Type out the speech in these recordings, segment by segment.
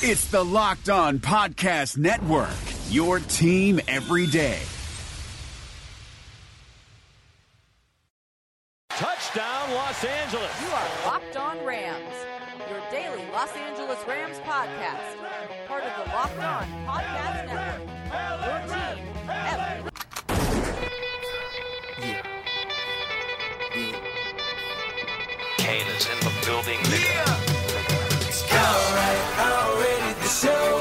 It's the Locked On Podcast Network, your team every day. Touchdown, Los Angeles. You are Locked On Rams, your daily Los Angeles Rams podcast. Part of the Locked On Podcast Network. Your team every Kane is in the building, nigga. Uh.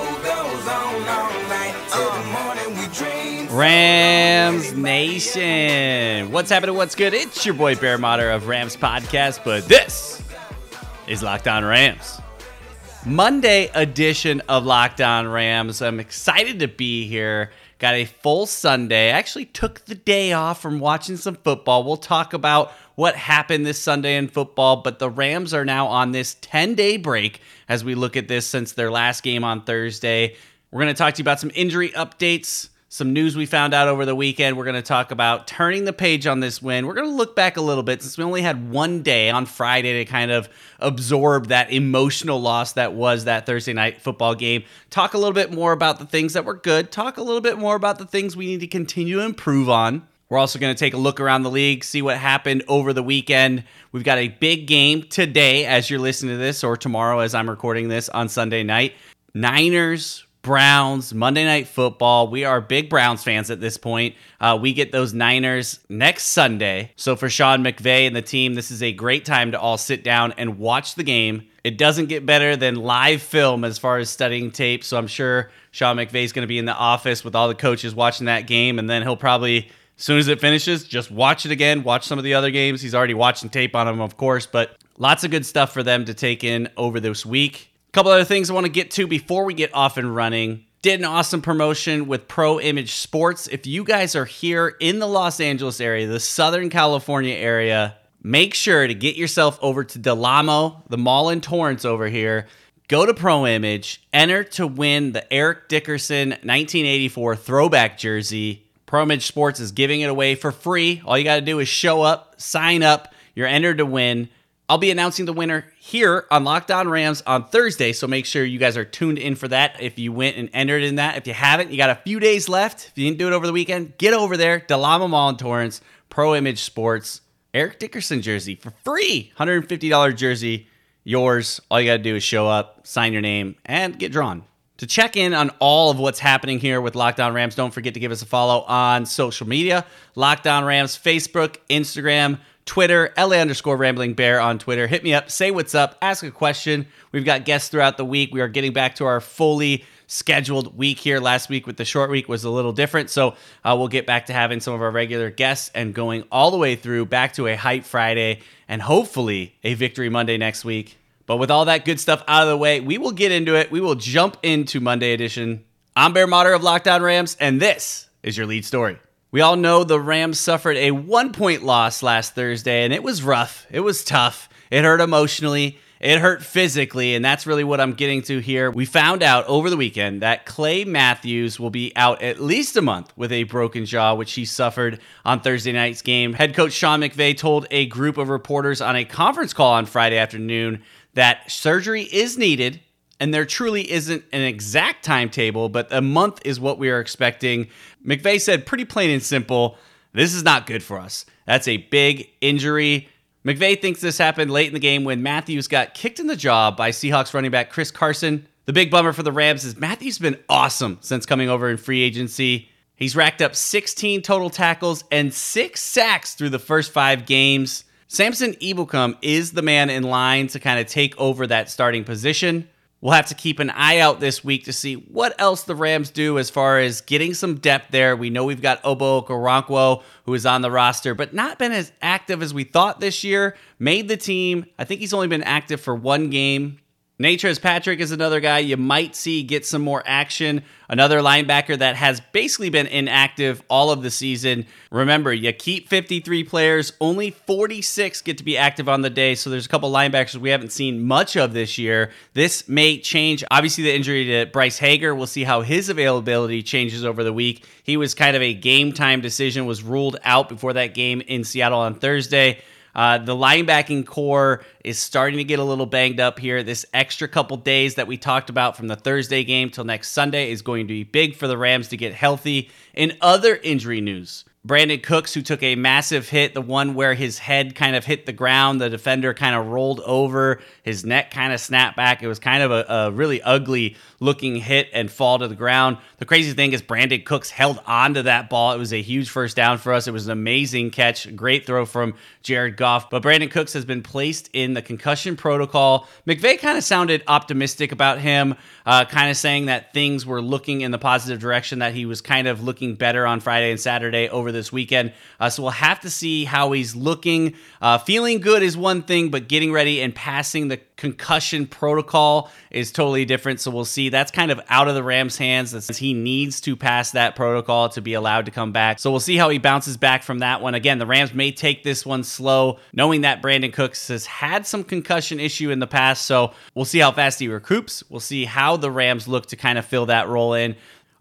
Rams Nation. What's happening? What's good? It's your boy Bear Motter of Rams Podcast, but this is Locked On Rams. Monday edition of Locked On Rams. I'm excited to be here. Got a full Sunday. I actually took the day off from watching some football. We'll talk about what happened this Sunday in football, but the Rams are now on this 10 day break as we look at this since their last game on Thursday. We're going to talk to you about some injury updates, some news we found out over the weekend. We're going to talk about turning the page on this win. We're going to look back a little bit since we only had one day on Friday to kind of absorb that emotional loss that was that Thursday night football game. Talk a little bit more about the things that were good, talk a little bit more about the things we need to continue to improve on. We're also going to take a look around the league, see what happened over the weekend. We've got a big game today as you're listening to this, or tomorrow as I'm recording this on Sunday night. Niners, Browns, Monday Night Football. We are big Browns fans at this point. Uh, we get those Niners next Sunday. So for Sean McVay and the team, this is a great time to all sit down and watch the game. It doesn't get better than live film as far as studying tape. So I'm sure Sean McVay's going to be in the office with all the coaches watching that game, and then he'll probably as soon as it finishes, just watch it again. Watch some of the other games. He's already watching tape on them, of course, but lots of good stuff for them to take in over this week. Couple other things I want to get to before we get off and running. Did an awesome promotion with Pro Image Sports. If you guys are here in the Los Angeles area, the Southern California area, make sure to get yourself over to Del Amo, the mall in Torrance over here. Go to Pro Image, enter to win the Eric Dickerson 1984 throwback jersey. Pro Image Sports is giving it away for free. All you got to do is show up, sign up. You're entered to win. I'll be announcing the winner here on Locked On Rams on Thursday, so make sure you guys are tuned in for that. If you went and entered in that, if you haven't, you got a few days left. If you didn't do it over the weekend, get over there. Del Amo Mall in Torrance, Pro Image Sports, Eric Dickerson jersey for free, $150 jersey, yours. All you got to do is show up, sign your name, and get drawn. To check in on all of what's happening here with Locked On Rams, don't forget to give us a follow on social media Locked On Rams, Facebook, Instagram, Twitter, LA underscore rambling bear on Twitter. Hit me up, say what's up, ask a question. We've got guests throughout the week. We are getting back to our fully scheduled week here. Last week with the short week was a little different. So uh, we'll get back to having some of our regular guests and going all the way through back to a hype Friday and hopefully a victory Monday next week. But with all that good stuff out of the way, we will get into it. We will jump into Monday edition. I'm Bear Motter of Locked On Rams, and this is your lead story. We all know the Rams suffered a one point loss last Thursday, and it was rough. It was tough. It hurt emotionally. It hurt physically, and that's really what I'm getting to here. We found out over the weekend that Clay Matthews will be out at least a month with a broken jaw, which he suffered on Thursday night's game. Head coach Sean McVay told a group of reporters on a conference call on Friday afternoon that surgery is needed and there truly isn't an exact timetable, but a month is what we are expecting. McVay said pretty plain and simple this is not good for us. That's a big injury. McVay thinks this happened late in the game when Matthews got kicked in the jaw by Seahawks running back Chris Carson. The big bummer for the Rams is Matthews has been awesome since coming over in free agency. He's racked up 16 total tackles and six sacks through the first five games. Samson Ebukam is the man in line to kind of take over that starting position. We'll have to keep an eye out this week to see what else the Rams do as far as getting some depth there. We know we've got Ogbo Okoronkwo, who is on the roster, but not been as active as we thought this year. Made the team. I think he's only been active for one game. Natrez Patrick is another guy you might see get some more action. Another linebacker that has basically been inactive all of the season. Remember, you keep 53 players, only 46 get to be active on the day. So there's a couple linebackers we haven't seen much of this year. This may change. Obviously, the injury to Bryce Hager, we'll see how his availability changes over the week. He was kind of a game time decision, was ruled out before that game in Seattle on Thursday. Uh, the linebacking core is starting to get a little banged up here. This extra couple days that we talked about from the Thursday game till next Sunday is going to be big for the Rams to get healthy. In other injury news, Brandin Cooks, who took a massive hit, the one where his head kind of hit the ground, the defender kind of rolled over, his neck kind of snapped back. It was kind of a, a, really ugly looking hit and fall to the ground. The crazy thing is, Brandin Cooks held on to that ball. It was a huge first down for us. It was an amazing catch, great throw from Jared Goff. But Brandin Cooks has been placed in the concussion protocol. McVay kind of sounded optimistic about him, uh, kind of saying that things were looking in the positive direction, that he was kind of looking better on Friday and Saturday over the this weekend. Uh, so we'll have to see how he's looking. Uh, feeling good is one thing, but getting ready and passing the concussion protocol is totally different. So we'll see. That's kind of out of the Rams' hands. Since he needs to pass that protocol to be allowed to come back. So we'll see how he bounces back from that one. Again, the Rams may take this one slow, knowing that Brandin Cooks has had some concussion issue in the past. So we'll see how fast he recoups. We'll see how the Rams look to kind of fill that role in.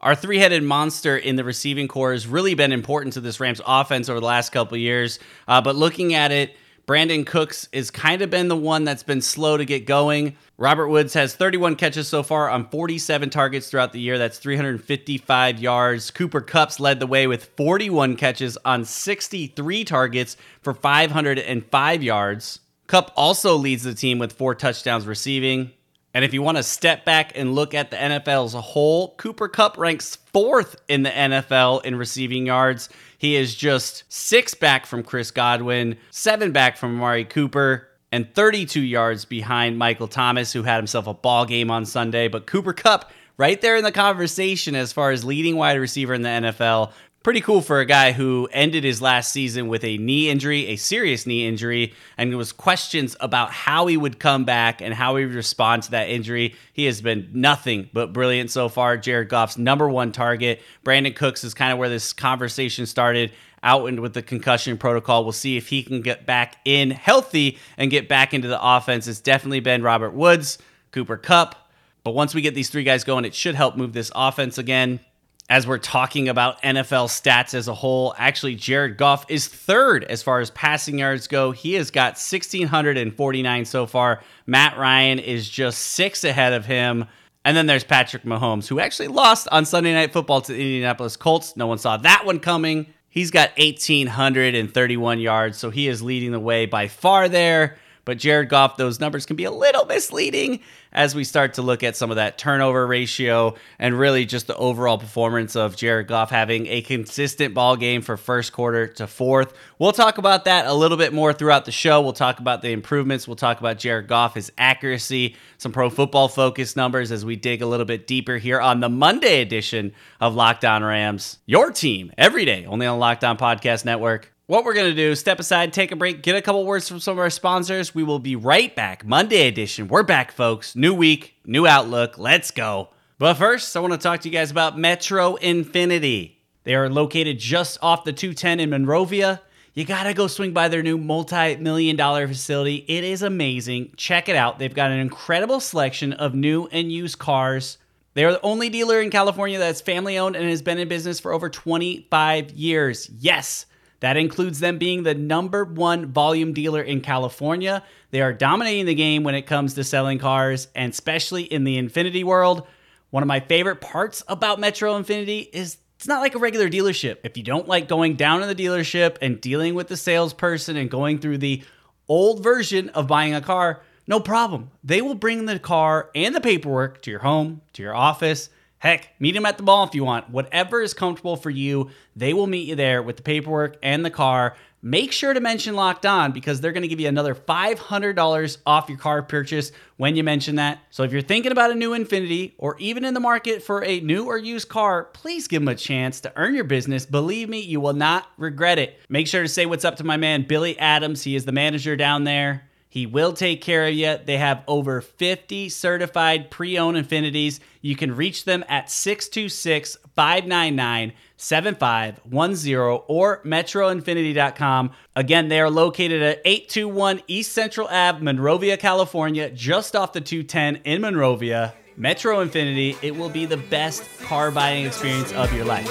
Our three headed monster in the receiving core has really been important to this Rams offense over the last couple years. Uh, but looking at it, Brandin Cooks has kind of been the one that's been slow to get going. Robert Woods has 31 catches so far on 47 targets throughout the year. That's 355 yards. Cooper Kupp's led the way with 41 catches on 63 targets for 505 yards. Kupp also leads the team with four touchdowns receiving. And if you want to step back and look at the NFL as a whole, Cooper Kupp ranks fourth in the NFL in receiving yards. He is just six back from Chris Godwin, seven back from Amari Cooper, and 32 yards behind Michael Thomas, who had himself a ball game on Sunday. But Cooper Kupp, right there in the conversation as far as leading wide receiver in the NFL, pretty cool for a guy who ended his last season with a knee injury, a serious knee injury, and there was questions about how he would come back and how he would respond to that injury. He has been nothing but brilliant so far. Jared Goff's number one target. Brandin Cooks is kind of where this conversation started out with the concussion protocol. We'll see if he can get back in healthy and get back into the offense. It's definitely been Robert Woods, Cooper Kupp. But once we get these three guys going, it should help move this offense again as we're talking about NFL stats as a whole, actually, Jared Goff is third as far as passing yards go. He has got 1,649 so far. Matt Ryan is just six ahead of him. And then there's Patrick Mahomes, who actually lost on Sunday Night Football to the Indianapolis Colts. No one saw that one coming. He's got 1,831 yards, so he is leading the way by far there. But Jared Goff, those numbers can be a little misleading as we start to look at some of that turnover ratio and really just the overall performance of Jared Goff having a consistent ball game for first quarter to fourth. We'll talk about that a little bit more throughout the show. We'll talk about the improvements. We'll talk about Jared Goff, his accuracy, some pro football focus numbers as we dig a little bit deeper here on the Monday edition of Locked On Rams. Your team every day, only on Locked On Podcast Network what we're going to do step aside, take a break, get a couple words from some of our sponsors. We will be right back. Monday edition. We're back, folks. New week, new outlook. Let's go. But first, I want to talk to you guys about Metro Infiniti. They are located just off the 210 in Monrovia. You got to go swing by their new multi million dollar facility. It is amazing. Check it out. They've got an incredible selection of new and used cars. They are the only dealer in California that's family owned and has been in business for over 25 years. Yes. That includes them being the number one volume dealer in California. They are dominating the game when it comes to selling cars, and especially in the Infiniti world. One of my favorite parts about Metro Infiniti is it's not like a regular dealership. If you don't like going down to the dealership and dealing with the salesperson and going through the old version of buying a car, no problem. They will bring the car and the paperwork to your home, to your office, Heck, meet them at the mall if you want. Whatever is comfortable for you, they will meet you there with the paperwork and the car. Make sure to mention Locked On because they're going to give you another $500 off your car purchase when you mention that. So if you're thinking about a new Infiniti or even in the market for a new or used car, please give them a chance to earn your business. Believe me, you will not regret it. Make sure to say what's up to my man Billy Adams. He is the manager down there. He will take care of you. They have over 50 certified pre owned Infinitis. You can reach them at 626 599 7510 or metroinfiniti.com. Again, they are located at 821 East Central Ave, Monrovia, California, just off the 210 in Monrovia. Metro Infiniti, it will be the best car buying experience of your life.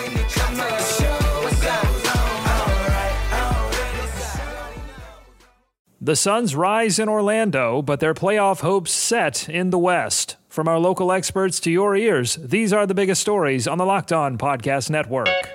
The Suns rise in Orlando, but their playoff hopes set in the West. From our local experts to your ears, these are the biggest stories on the Locked On Podcast Network.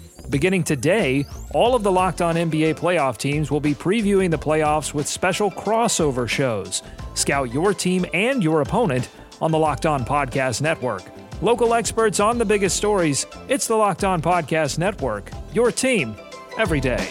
Beginning today, all of the Locked On NBA playoff teams will be previewing the playoffs with special crossover shows. Scout your team and your opponent on the Locked On Podcast Network. Local experts on the biggest stories. It's the Locked On Podcast Network. Your team every day.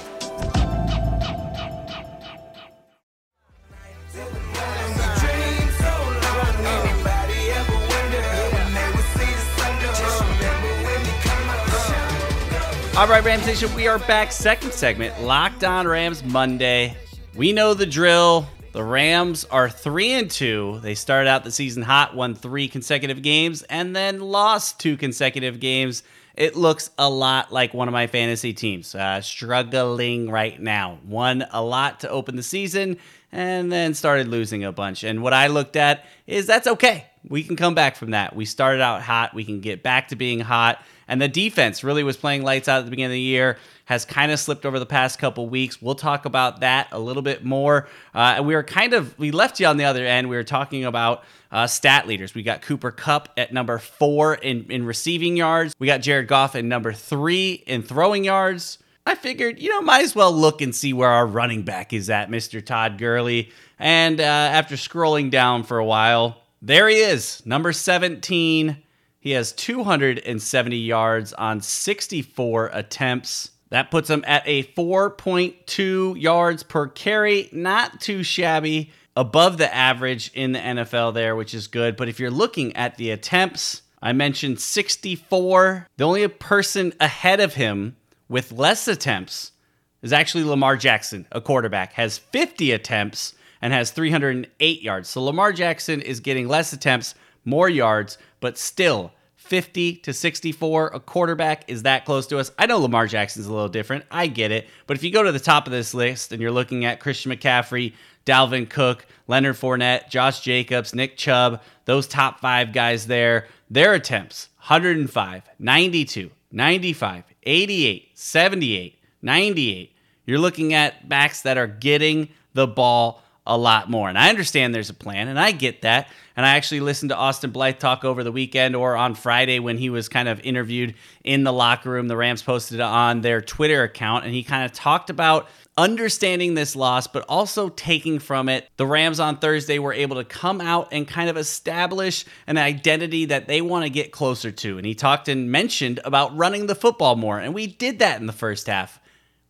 All right, Rams Nation, we are back. Second segment, Locked On Rams Monday. We know the drill. The Rams are three and two. They started out the season hot, won three consecutive games, and then lost two consecutive games. It looks a lot like one of my fantasy teams, uh, struggling right now. Won a lot to open the season, and then started losing a bunch. And what I looked at is that's okay. We can come back from that. We started out hot. We can get back to being hot. And the defense really was playing lights out at the beginning of the year, has kind of slipped over the past couple weeks. We'll talk about that a little bit more. Uh, and we were kind of, we left you on the other end. We were talking about uh, stat leaders. We got Cooper Kupp at number four in, in receiving yards. We got Jared Goff at number three in throwing yards. I figured, you know, might as well look and see where our running back is at, Mr. Todd Gurley. And uh, after scrolling down for a while, there he is, number 17. He has 270 yards on 64 attempts. That puts him at a 4.2 yards per carry. Not too shabby. Above the average in the NFL there, which is good. But if you're looking at the attempts, I mentioned 64. The only person ahead of him with less attempts is actually Lamar Jackson, a quarterback, has 50 attempts and has 308 yards. So Lamar Jackson is getting less attempts, more yards, but still 50 to 64. A quarterback is that close to us. I know Lamar Jackson's a little different. I get it. But if you go to the top of this list and you're looking at Christian McCaffrey, Dalvin Cook, Leonard Fournette, Josh Jacobs, Nick Chubb, those top five guys there, their attempts 105, 92, 95, 88, 78, 98. You're looking at backs that are getting the ball a lot more. And I understand there's a plan, and I get that. And I actually listened to Austin Blythe talk over the weekend or on Friday when he was kind of interviewed in the locker room. The Rams posted it on their Twitter account, and he kind of talked about understanding this loss, but also taking from it. The Rams on Thursday were able to come out and kind of establish an identity that they want to get closer to. And he talked and mentioned about running the football more. And we did that in the first half.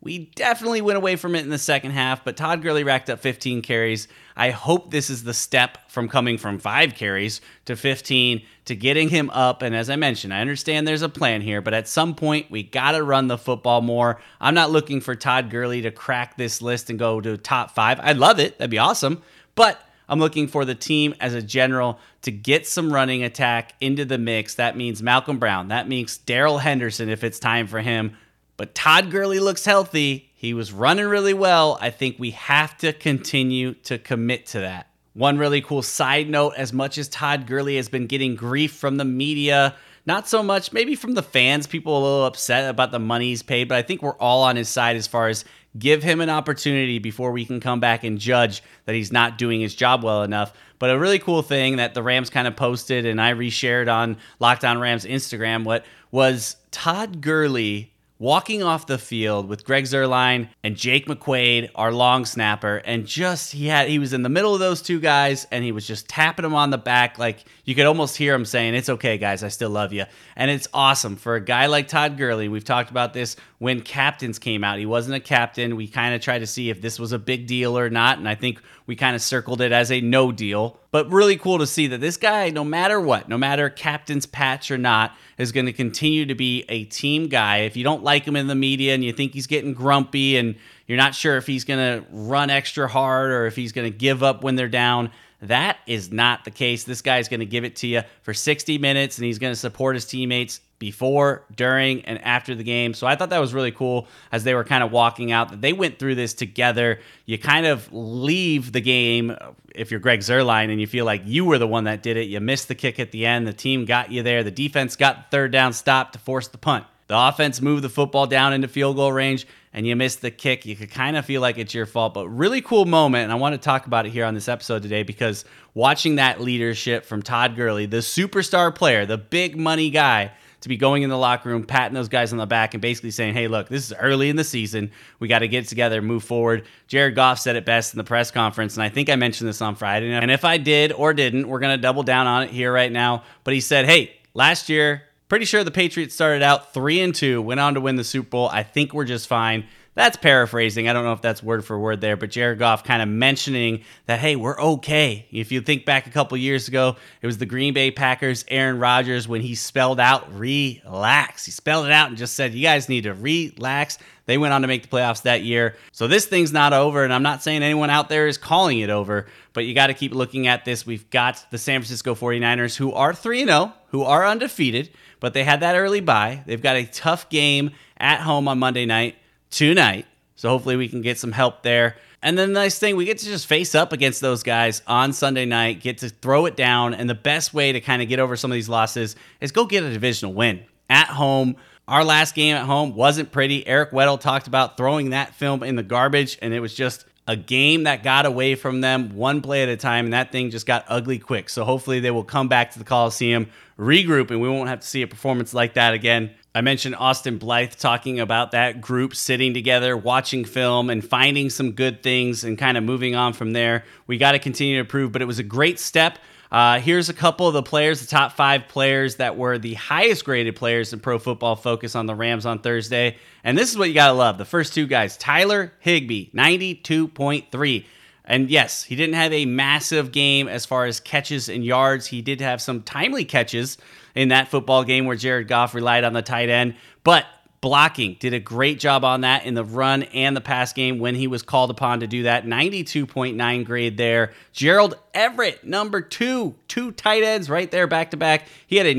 We definitely went away from it in the second half, but Todd Gurley racked up 15 carries. I hope this is the step from coming from five carries to 15 to getting him up. And as I mentioned, I understand there's a plan here, but at some point we got to run the football more. I'm not looking for Todd Gurley to crack this list and go to top five. I'd love it, that'd be awesome. But I'm looking for the team as a general to get some running attack into the mix. That means Malcolm Brown. That means Darrell Henderson if it's time for him. But Todd Gurley looks healthy. He was running really well. I think we have to continue to commit to that. One really cool side note as much as Todd Gurley has been getting grief from the media, not so much maybe from the fans, people a little upset about the money he's paid, but I think we're all on his side as far as give him an opportunity before we can come back and judge that he's not doing his job well enough. But a really cool thing that the Rams kind of posted and I reshared on Locked On Rams Instagram what was Todd Gurley walking off the field with Greg Zuerlein and Jake McQuaide, our long snapper, and just he had he was in the middle of those two guys and he was just tapping them on the back like you could almost hear him saying, "It's okay, guys, I still love you." And it's awesome for a guy like Todd Gurley. We've talked about this when captains came out. He wasn't a captain. We kind of tried to see if this was a big deal or not, and I think we kind of circled it as a no deal. But really cool to see that this guy, no matter what, no matter captain's patch or not, is going to continue to be a team guy. If you don't like him in the media and you think he's getting grumpy and you're not sure if he's going to run extra hard or if he's going to give up when they're down, That is not the case. This guy's going to give it to you for 60 minutes and he's going to support his teammates before, during, and after the game. So I thought that was really cool as they were kind of walking out that they went through this together. You kind of leave the game if you're Greg Zuerlein and you feel like you were the one that did it. You missed the kick at the end. The team got you there. The defense got third down stop to force the punt. The offense moved the football down into field goal range and you missed the kick. You could kind of feel like it's your fault, but really cool moment. And I want to talk about it here on this episode today because watching that leadership from Todd Gurley, the superstar player, the big money guy, to be going in the locker room, patting those guys on the back, and basically saying, hey, look, this is early in the season. We got to get together, move forward. Jared Goff said it best in the press conference, and I think I mentioned this on Friday. And if I did or didn't, we're going to double down on it here right now. But he said, hey, last year, pretty sure the Patriots started out three and two, went on to win the Super Bowl. I think we're just fine. That's paraphrasing. I don't know if that's word for word there, but Jared Goff kind of mentioning that, hey, we're okay. If you think back a couple years ago, it was the Green Bay Packers, Aaron Rodgers, when he spelled out relax. He spelled it out and just said, you guys need to relax. They went on to make the playoffs that year. So this thing's not over, and I'm not saying anyone out there is calling it over, but you got to keep looking at this. We've got the San Francisco 49ers who are 3 0, who are undefeated, but they had that early bye. They've got a tough game at home on Monday night tonight. So hopefully we can get some help there. And then the nice thing, we get to just face up against those guys on Sunday night, get to throw it down. And the best way to kind of get over some of these losses is go get a divisional win at home. Our last game at home wasn't pretty. Eric Weddle talked about throwing that film in the garbage, and it was just a game that got away from them one play at a time, and that thing just got ugly quick. So hopefully they will come back to the Coliseum, regroup, and we won't have to see a performance like that again. I mentioned Austin Blythe talking about that group sitting together, watching film, and finding some good things and kind of moving on from there. We got to continue to improve, but it was a great step. Uh, here's a couple of the players, the top five players that were the highest graded players in Pro Football Focus on the Rams on Thursday. And this is what you got to love. The first two guys Tyler Higbee, 92.3. And yes, he didn't have a massive game as far as catches and yards. He did have some timely catches in that football game where Jared Goff relied on the tight end. But blocking did a great job on that in the run and the pass game when he was called upon to do that 92.9 grade there gerald everett number two two tight ends right there back to back he had a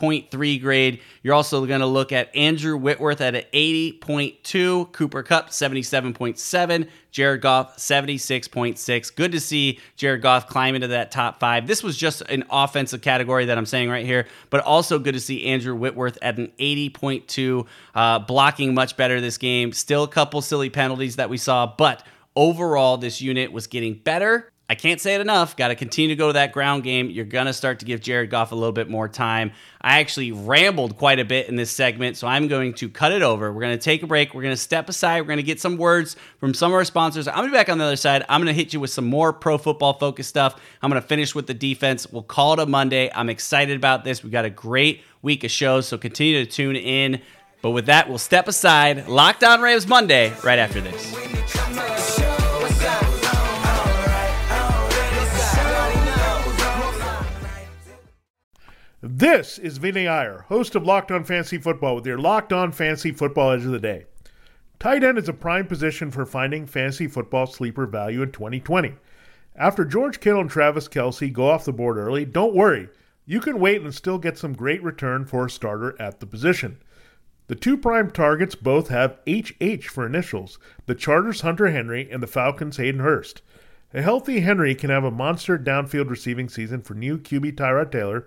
90.3 grade you're also going to look at andrew whitworth at an 80.2 cooper Kupp 77.7 jared goff 76.6 good to see jared goff climb into that top five this was just an offensive category that i'm saying right here but also good to see andrew whitworth at an 80.2 uh, blocking much better this game. Still a couple silly penalties that we saw, but overall, this unit was getting better. I can't say it enough. Got to continue to go to that ground game. You're going to start to give Jared Goff a little bit more time. I actually rambled quite a bit in this segment, so I'm going to cut it over. We're going to take a break. We're going to step aside. We're going to get some words from some of our sponsors. I'm going to be back on the other side. I'm going to hit you with some more pro football focused stuff. I'm going to finish with the defense. We'll call it a Monday. I'm excited about this. We got a great week of shows, so continue to tune in. But with that, we'll step aside. Locked On Rams Monday right after this. This is Vinny Iyer, host of Locked On Fantasy Football, with your Locked On Fantasy Football Edge of the Day. Tight end is a prime position for finding fantasy football sleeper value in 2020. After George Kittle and Travis Kelce go off the board early, don't worry. You can wait and still get some great return for a starter at the position. The two prime targets both have HH for initials the Chargers' Hunter Henry and the Falcons' Hayden Hurst. A healthy Henry can have a monster downfield receiving season for new QB Tyrod Taylor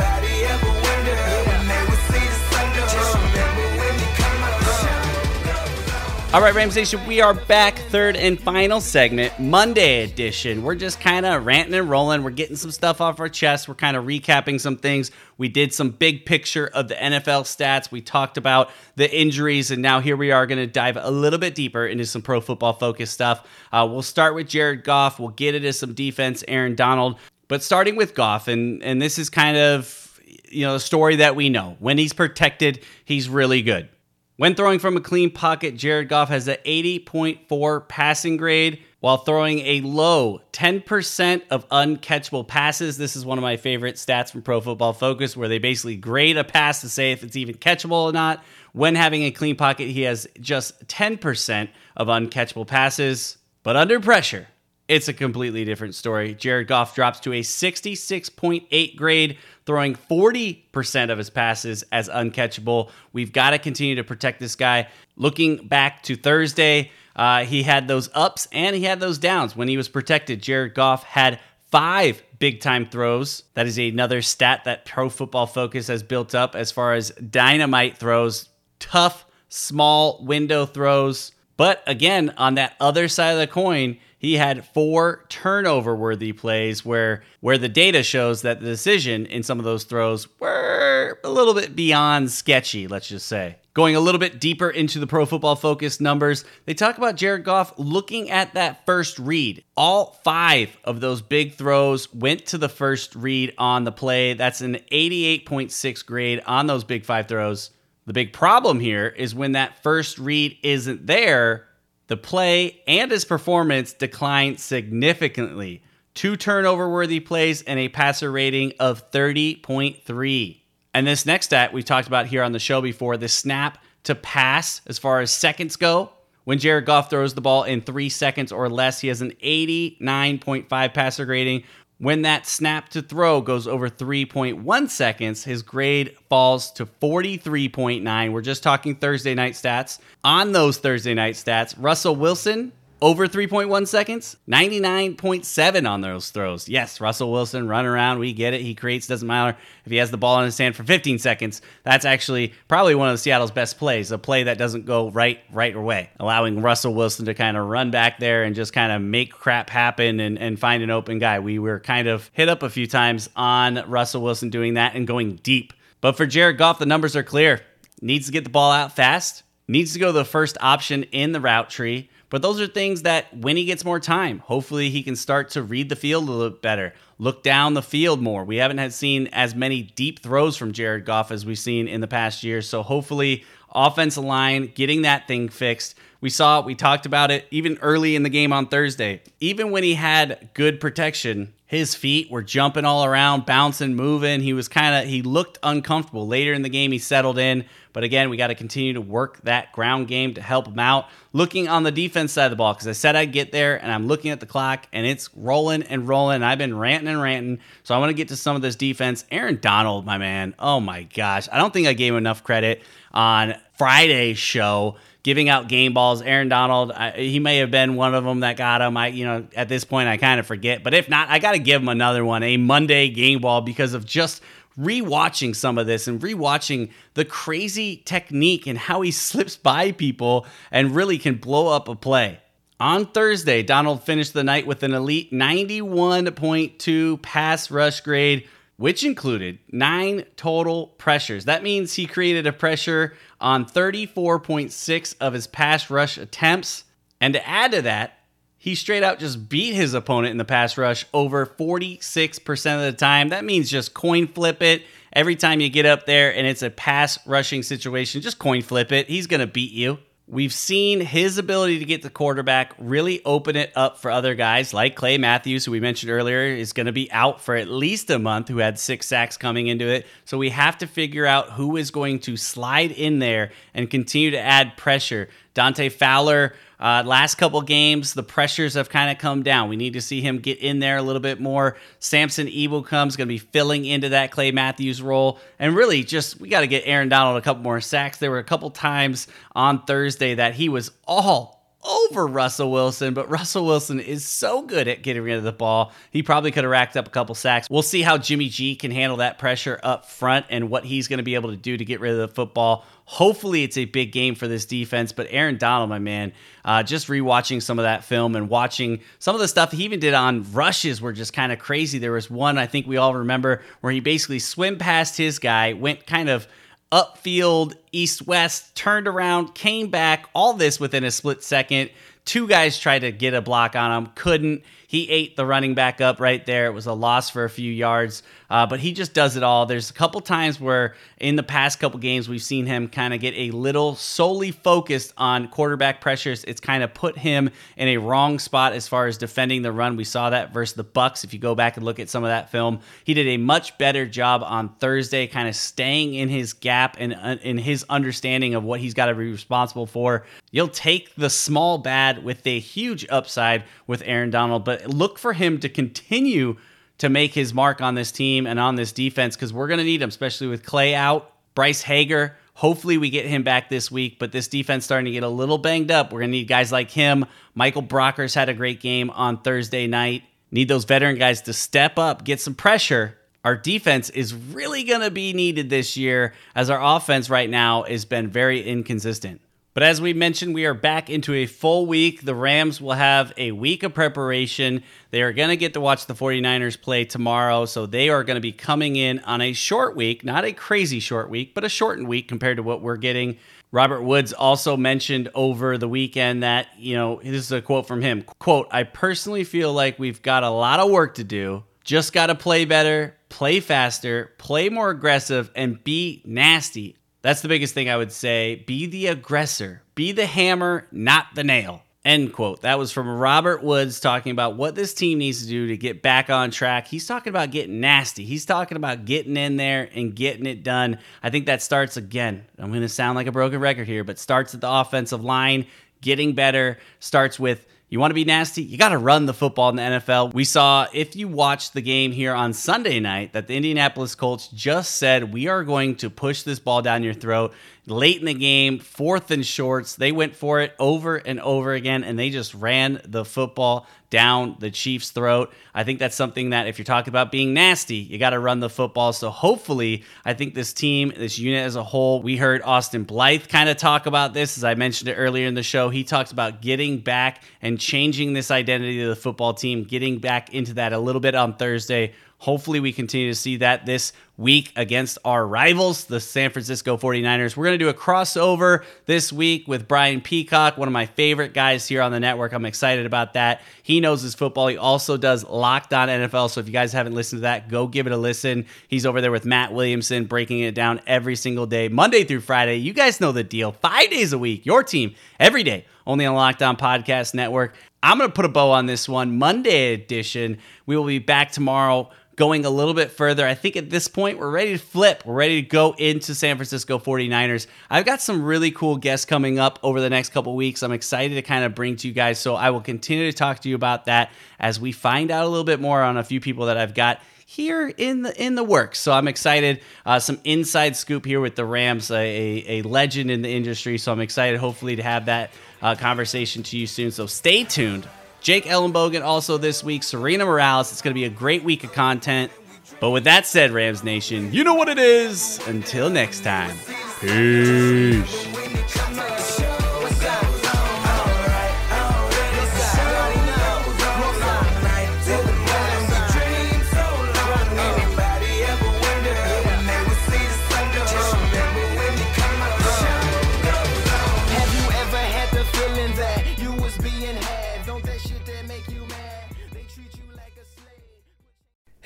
All right, Rams Nation, we are back. Third and final segment, Monday edition. We're just kind of ranting and rolling. We're getting some stuff off our chest. We're kind of recapping some things. We did some big picture of the NFL stats. We talked about the injuries, and now here we are going to dive a little bit deeper into some pro football focused stuff. Uh, we'll start with Jared Goff. We'll get into some defense, Aaron Donald. But starting with Goff, and and this is kind of you know the story that we know. When he's protected, he's really good. When throwing from a clean pocket, Jared Goff has an 80.4 passing grade while throwing a low 10% of uncatchable passes. This is one of my favorite stats from Pro Football Focus, where they basically grade a pass to say if it's even catchable or not. When having a clean pocket, he has just 10% of uncatchable passes. But under pressure, it's a completely different story. Jared Goff drops to a 66.8 grade, throwing 40% of his passes as uncatchable. We've got to continue to protect this guy. Looking back to Thursday, uh, he had those ups and he had those downs. When he was protected, Jared Goff had five big time throws. That is another stat that Pro Football Focus has built up as far as dynamite throws, tough, small window throws. But again, on that other side of the coin, he had four turnover worthy plays where where the data shows that the decision in some of those throws were a little bit beyond sketchy, let's just say. Going a little bit deeper into the pro football focus numbers, they talk about Jared Goff looking at that first read. All five of those big throws went to the first read on the play. That's an 88.6 grade on those big five throws. The big problem here is when that first read isn't there, the play and his performance decline significantly. Two turnover worthy plays and a passer rating of 30.3. And this next stat we talked about here on the show before the snap to pass as far as seconds go. When Jared Goff throws the ball in three seconds or less, he has an 89.5 passer grading. When that snap to throw goes over 3.1 seconds, his grade falls to 43.9. We're just talking Thursday night stats. On those Thursday night stats, Russell Wilson over 3.1 seconds, 99.7 on those throws. Yes, Russell Wilson run around, we get it. He creates, doesn't matter if he has the ball in his hand for 15 seconds. That's actually probably one of Seattle's best plays, a play that doesn't go right right away, allowing Russell Wilson to kind of run back there and just kind of make crap happen and, and find an open guy. We were kind of hit up a few times on Russell Wilson doing that and going deep. But for Jared Goff, the numbers are clear. Needs to get the ball out fast, needs to go the first option in the route tree but those are things that when he gets more time, hopefully he can start to read the field a little better, look down the field more. We haven't had seen as many deep throws from Jared Goff as we've seen in the past year. So hopefully, offensive line getting that thing fixed. We saw, it, we talked about it even early in the game on Thursday. Even when he had good protection, his feet were jumping all around, bouncing, moving. He was kind of, he looked uncomfortable. Later in the game, he settled in. But again, we got to continue to work that ground game to help him out. Looking on the defense side of the ball, because I said I'd get there, and I'm looking at the clock, and it's rolling and rolling. I've been ranting and ranting. So I want to get to some of this defense. Aaron Donald, my man. Oh my gosh. I don't think I gave him enough credit on Friday's show giving out game balls. Aaron Donald, I, he may have been one of them that got him. I, you know, at this point, I kind of forget. But if not, I got to give him another one, a Monday game ball, because of just rewatching some of this and rewatching the crazy technique and how he slips by people and really can blow up a play. On Thursday, Donald finished the night with an elite 91.2 pass rush grade, which included nine total pressures. That means he created a pressure on 34.6 of his pass rush attempts. And to add to that, he straight out just beat his opponent in the pass rush over 46% of the time. That means just coin flip it. Every time you get up there and it's a pass rushing situation, just coin flip it. He's going to beat you. We've seen his ability to get the quarterback really open it up for other guys like Clay Matthews, who we mentioned earlier, is going to be out for at least a month, who had six sacks coming into it. So we have to figure out who is going to slide in there and continue to add pressure. Dante Fowler uh, last couple games, the pressures have kind of come down. We need to see him get in there a little bit more. Samson comes, going to be filling into that Clay Matthews role. And really, just we got to get Aaron Donald a couple more sacks. There were a couple times on Thursday that he was all over Russell Wilson, but Russell Wilson is so good at getting rid of the ball. He probably could have racked up a couple sacks. We'll see how Jimmy G can handle that pressure up front and what he's going to be able to do to get rid of the football. Hopefully, it's a big game for this defense. But Aaron Donald, my man, uh, just rewatching some of that film and watching some of the stuff he even did on rushes were just kind of crazy. There was one I think we all remember where he basically swim past his guy, went kind of upfield east west, turned around, came back, all this within a split second. Two guys tried to get a block on him, couldn't. He ate the running back up right there. It was a loss for a few yards, uh, but he just does it all. There's a couple times where in the past couple games we've seen him kind of get a little solely focused on quarterback pressures. It's kind of put him in a wrong spot as far as defending the run. We saw that versus the Bucks. If you go back and look at some of that film, he did a much better job on Thursday, kind of staying in his gap and uh, in his understanding of what he's got to be responsible for. You'll take the small bad with a huge upside with Aaron Donald, but look for him to continue to make his mark on this team and on this defense because we're going to need him, especially with Clay out, Bryce Hager. Hopefully, we get him back this week, but this defense starting to get a little banged up. We're going to need guys like him. Michael Brockers had a great game on Thursday night. Need those veteran guys to step up, get some pressure. Our defense is really going to be needed this year as our offense right now has been very inconsistent. But as we mentioned, we are back into a full week. The Rams will have a week of preparation. They are going to get to watch the 49ers play tomorrow. So they are going to be coming in on a short week, not a crazy short week, but a shortened week compared to what we're getting. Robert Woods also mentioned over the weekend that, you know, this is a quote from him. Quote, I personally feel like we've got a lot of work to do. Just got to play better, play faster, play more aggressive, and be nasty. That's the biggest thing I would say. Be the aggressor, be the hammer, not the nail. End quote. That was from Robert Woods talking about what this team needs to do to get back on track. He's talking about getting nasty. He's talking about getting in there and getting it done. I think that starts again. I'm going to sound like a broken record here, but starts at the offensive line, getting better, starts with you want to be nasty? You got to run the football in the NFL. We saw, if you watched the game here on Sunday night, that the Indianapolis Colts just said, We are going to push this ball down your throat. Late in the game, fourth and shorts, they went for it over and over again, and they just ran the football down the Chiefs' throat. I think that's something that if you're talking about being nasty, you got to run the football. So hopefully, I think this team, this unit as a whole, we heard Austin Blythe kind of talk about this as I mentioned it earlier in the show. He talks about getting back and changing this identity of the football team, getting back into that a little bit on Thursday Hopefully, we continue to see that this week against our rivals, the San Francisco 49ers. We're going to do a crossover this week with Brian Peacock, one of my favorite guys here on the network. I'm excited about that. He knows his football. He also does Locked On NFL. So if you guys haven't listened to that, go give it a listen. He's over there with Matt Williamson, breaking it down every single day, Monday through Friday. You guys know the deal. Five days a week, your team, every day, only on Locked On Podcast Network. I'm going to put a bow on this one. Monday edition. We will be back tomorrow going a little bit further. I think at this point, we're ready to flip. We're ready to go into San Francisco 49ers. I've got some really cool guests coming up over the next couple weeks. I'm excited to kind of bring to you guys. So I will continue to talk to you about that as we find out a little bit more on a few people that I've got here in the in the works. So I'm excited. Uh, some inside scoop here with the Rams, a, a, legend in the industry. So I'm excited, hopefully, to have that uh, conversation to you soon. So stay tuned Jake Ellenbogen also this week, Serena Morales. It's going to be a great week of content. But with that said, Rams Nation, you know what it is. Until next time, peace.